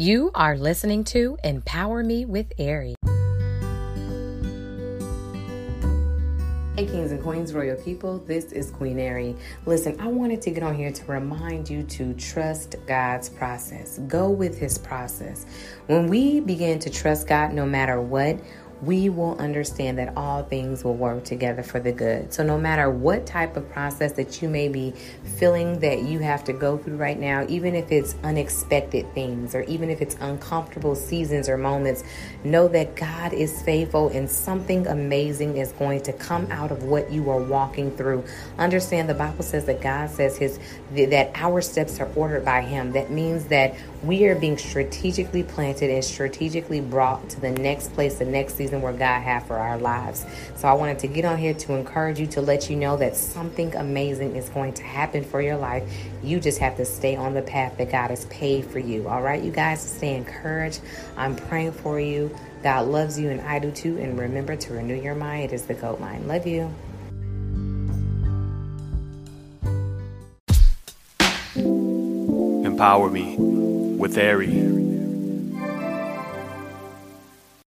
You are listening to Empower Me with Ari. Hey, kings and queens, royal people, this is Queen Ari. Listen, I wanted to get on here to remind you to trust God's process. Go with His process. When we begin to trust God no matter what, we will understand that all things will work together for the good. So, no matter what type of process that you may be feeling that you have to go through right now, even if it's unexpected things or even if it's uncomfortable seasons or moments, know that God is faithful and something amazing is going to come out of what you are walking through. Understand the Bible says that God says his that our steps are ordered by him. That means that we are being strategically planted and strategically brought to the next place, the next season season where God had for our lives. So I wanted to get on here to encourage you to let you know that something amazing is going to happen for your life. You just have to stay on the path that God has paid for you. All right, you guys, stay encouraged. I'm praying for you. God loves you, and I do too. And remember to renew your mind. It is the GOAT mind. Love you. Empower me with Ari.